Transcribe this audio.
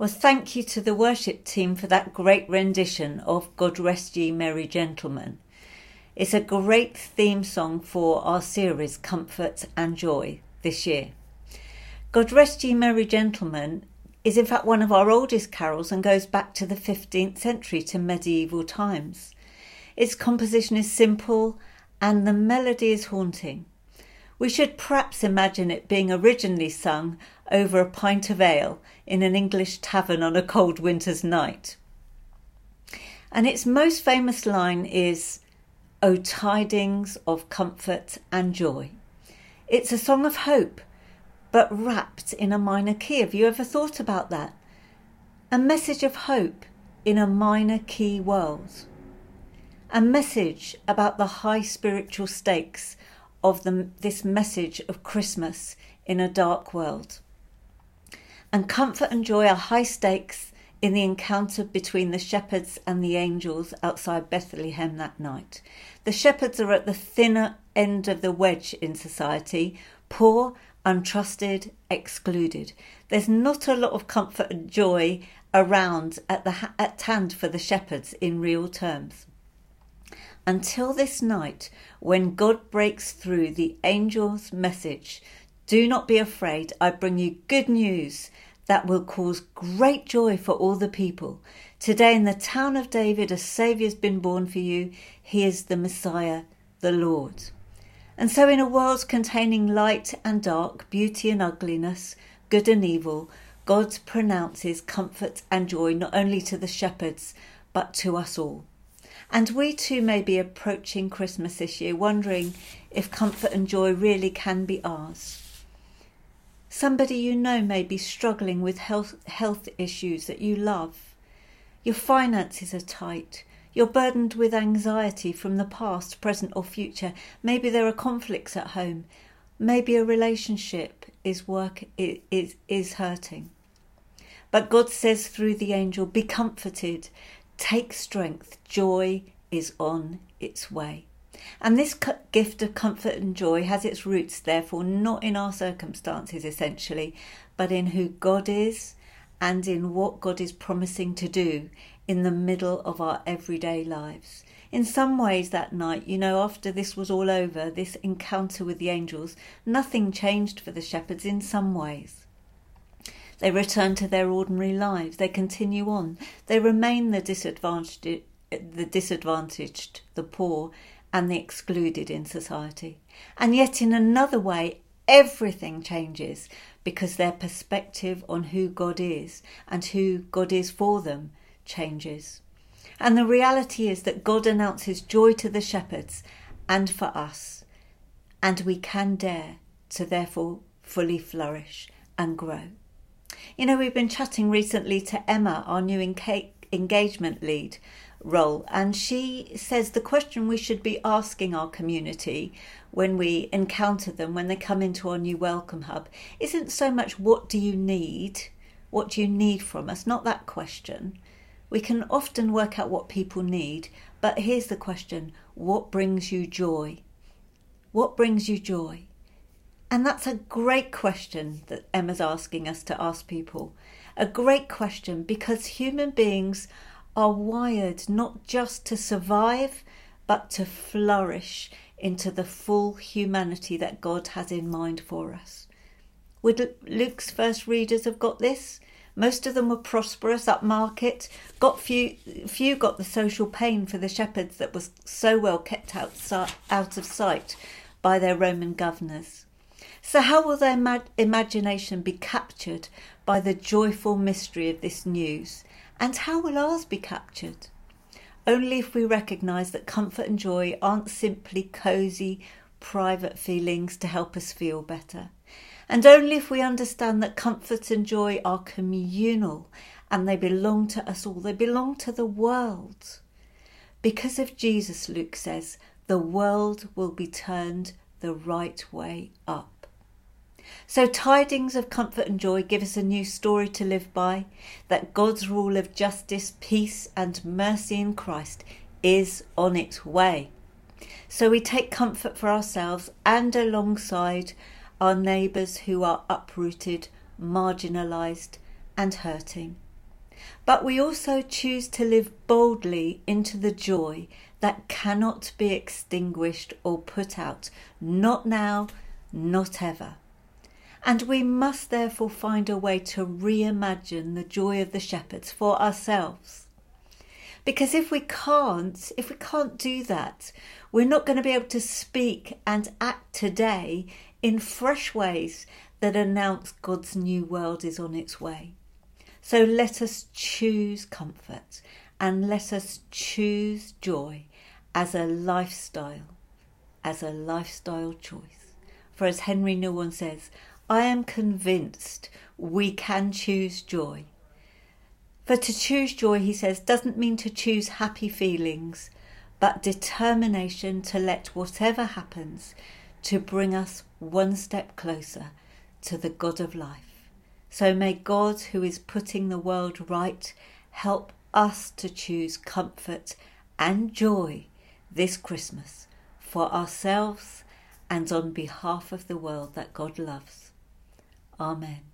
Well, thank you to the worship team for that great rendition of God Rest Ye Merry Gentlemen. It's a great theme song for our series Comfort and Joy this year. God Rest Ye Merry Gentlemen is in fact one of our oldest carols and goes back to the 15th century to medieval times. Its composition is simple and the melody is haunting. We should perhaps imagine it being originally sung over a pint of ale in an English tavern on a cold winter's night. And its most famous line is, O tidings of comfort and joy. It's a song of hope, but wrapped in a minor key. Have you ever thought about that? A message of hope in a minor key world. A message about the high spiritual stakes of the, this message of Christmas in a dark world. And comfort and joy are high stakes in the encounter between the shepherds and the angels outside Bethlehem that night. The shepherds are at the thinner end of the wedge in society, poor, untrusted, excluded. There's not a lot of comfort and joy around at the at hand for the shepherds in real terms until this night when God breaks through the angel's message. Do not be afraid, I bring you good news that will cause great joy for all the people. Today in the town of David, a Saviour has been born for you. He is the Messiah, the Lord. And so, in a world containing light and dark, beauty and ugliness, good and evil, God pronounces comfort and joy not only to the shepherds, but to us all. And we too may be approaching Christmas this year, wondering if comfort and joy really can be ours. Somebody you know may be struggling with health, health issues that you love. Your finances are tight. You're burdened with anxiety from the past, present, or future. Maybe there are conflicts at home. Maybe a relationship is work is is hurting. But God says through the angel, "Be comforted. Take strength, joy is on its way. And this gift of comfort and joy has its roots, therefore, not in our circumstances essentially, but in who God is and in what God is promising to do in the middle of our everyday lives. In some ways, that night, you know, after this was all over, this encounter with the angels, nothing changed for the shepherds in some ways. They return to their ordinary lives. They continue on. They remain the disadvantaged, the disadvantaged, the poor, and the excluded in society. And yet, in another way, everything changes because their perspective on who God is and who God is for them changes. And the reality is that God announces joy to the shepherds and for us, and we can dare to therefore fully flourish and grow. You know, we've been chatting recently to Emma, our new engagement lead role, and she says the question we should be asking our community when we encounter them, when they come into our new welcome hub, isn't so much what do you need, what do you need from us, not that question. We can often work out what people need, but here's the question what brings you joy? What brings you joy? And that's a great question that Emma's asking us to ask people. A great question because human beings are wired not just to survive, but to flourish into the full humanity that God has in mind for us. Would Luke's first readers have got this? Most of them were prosperous, upmarket. Got few, few got the social pain for the shepherds that was so well kept out, out of sight by their Roman governors. So, how will their imagination be captured by the joyful mystery of this news? And how will ours be captured? Only if we recognise that comfort and joy aren't simply cosy, private feelings to help us feel better. And only if we understand that comfort and joy are communal and they belong to us all, they belong to the world. Because of Jesus, Luke says, the world will be turned the right way up. So, tidings of comfort and joy give us a new story to live by that God's rule of justice, peace, and mercy in Christ is on its way. So, we take comfort for ourselves and alongside our neighbours who are uprooted, marginalised, and hurting. but we also choose to live boldly into the joy that cannot be extinguished or put out, not now, not ever. And we must therefore find a way to reimagine the joy of the shepherds for ourselves. Because if we can't, if we can't do that, we're not going to be able to speak and act today in fresh ways that announce God's new world is on its way. So let us choose comfort and let us choose joy as a lifestyle, as a lifestyle choice. For as Henry Nouwen says, I am convinced we can choose joy. For to choose joy, he says, doesn't mean to choose happy feelings, but determination to let whatever happens to bring us one step closer to the God of life. So may God, who is putting the world right, help us to choose comfort and joy this Christmas for ourselves and on behalf of the world that God loves. Amen.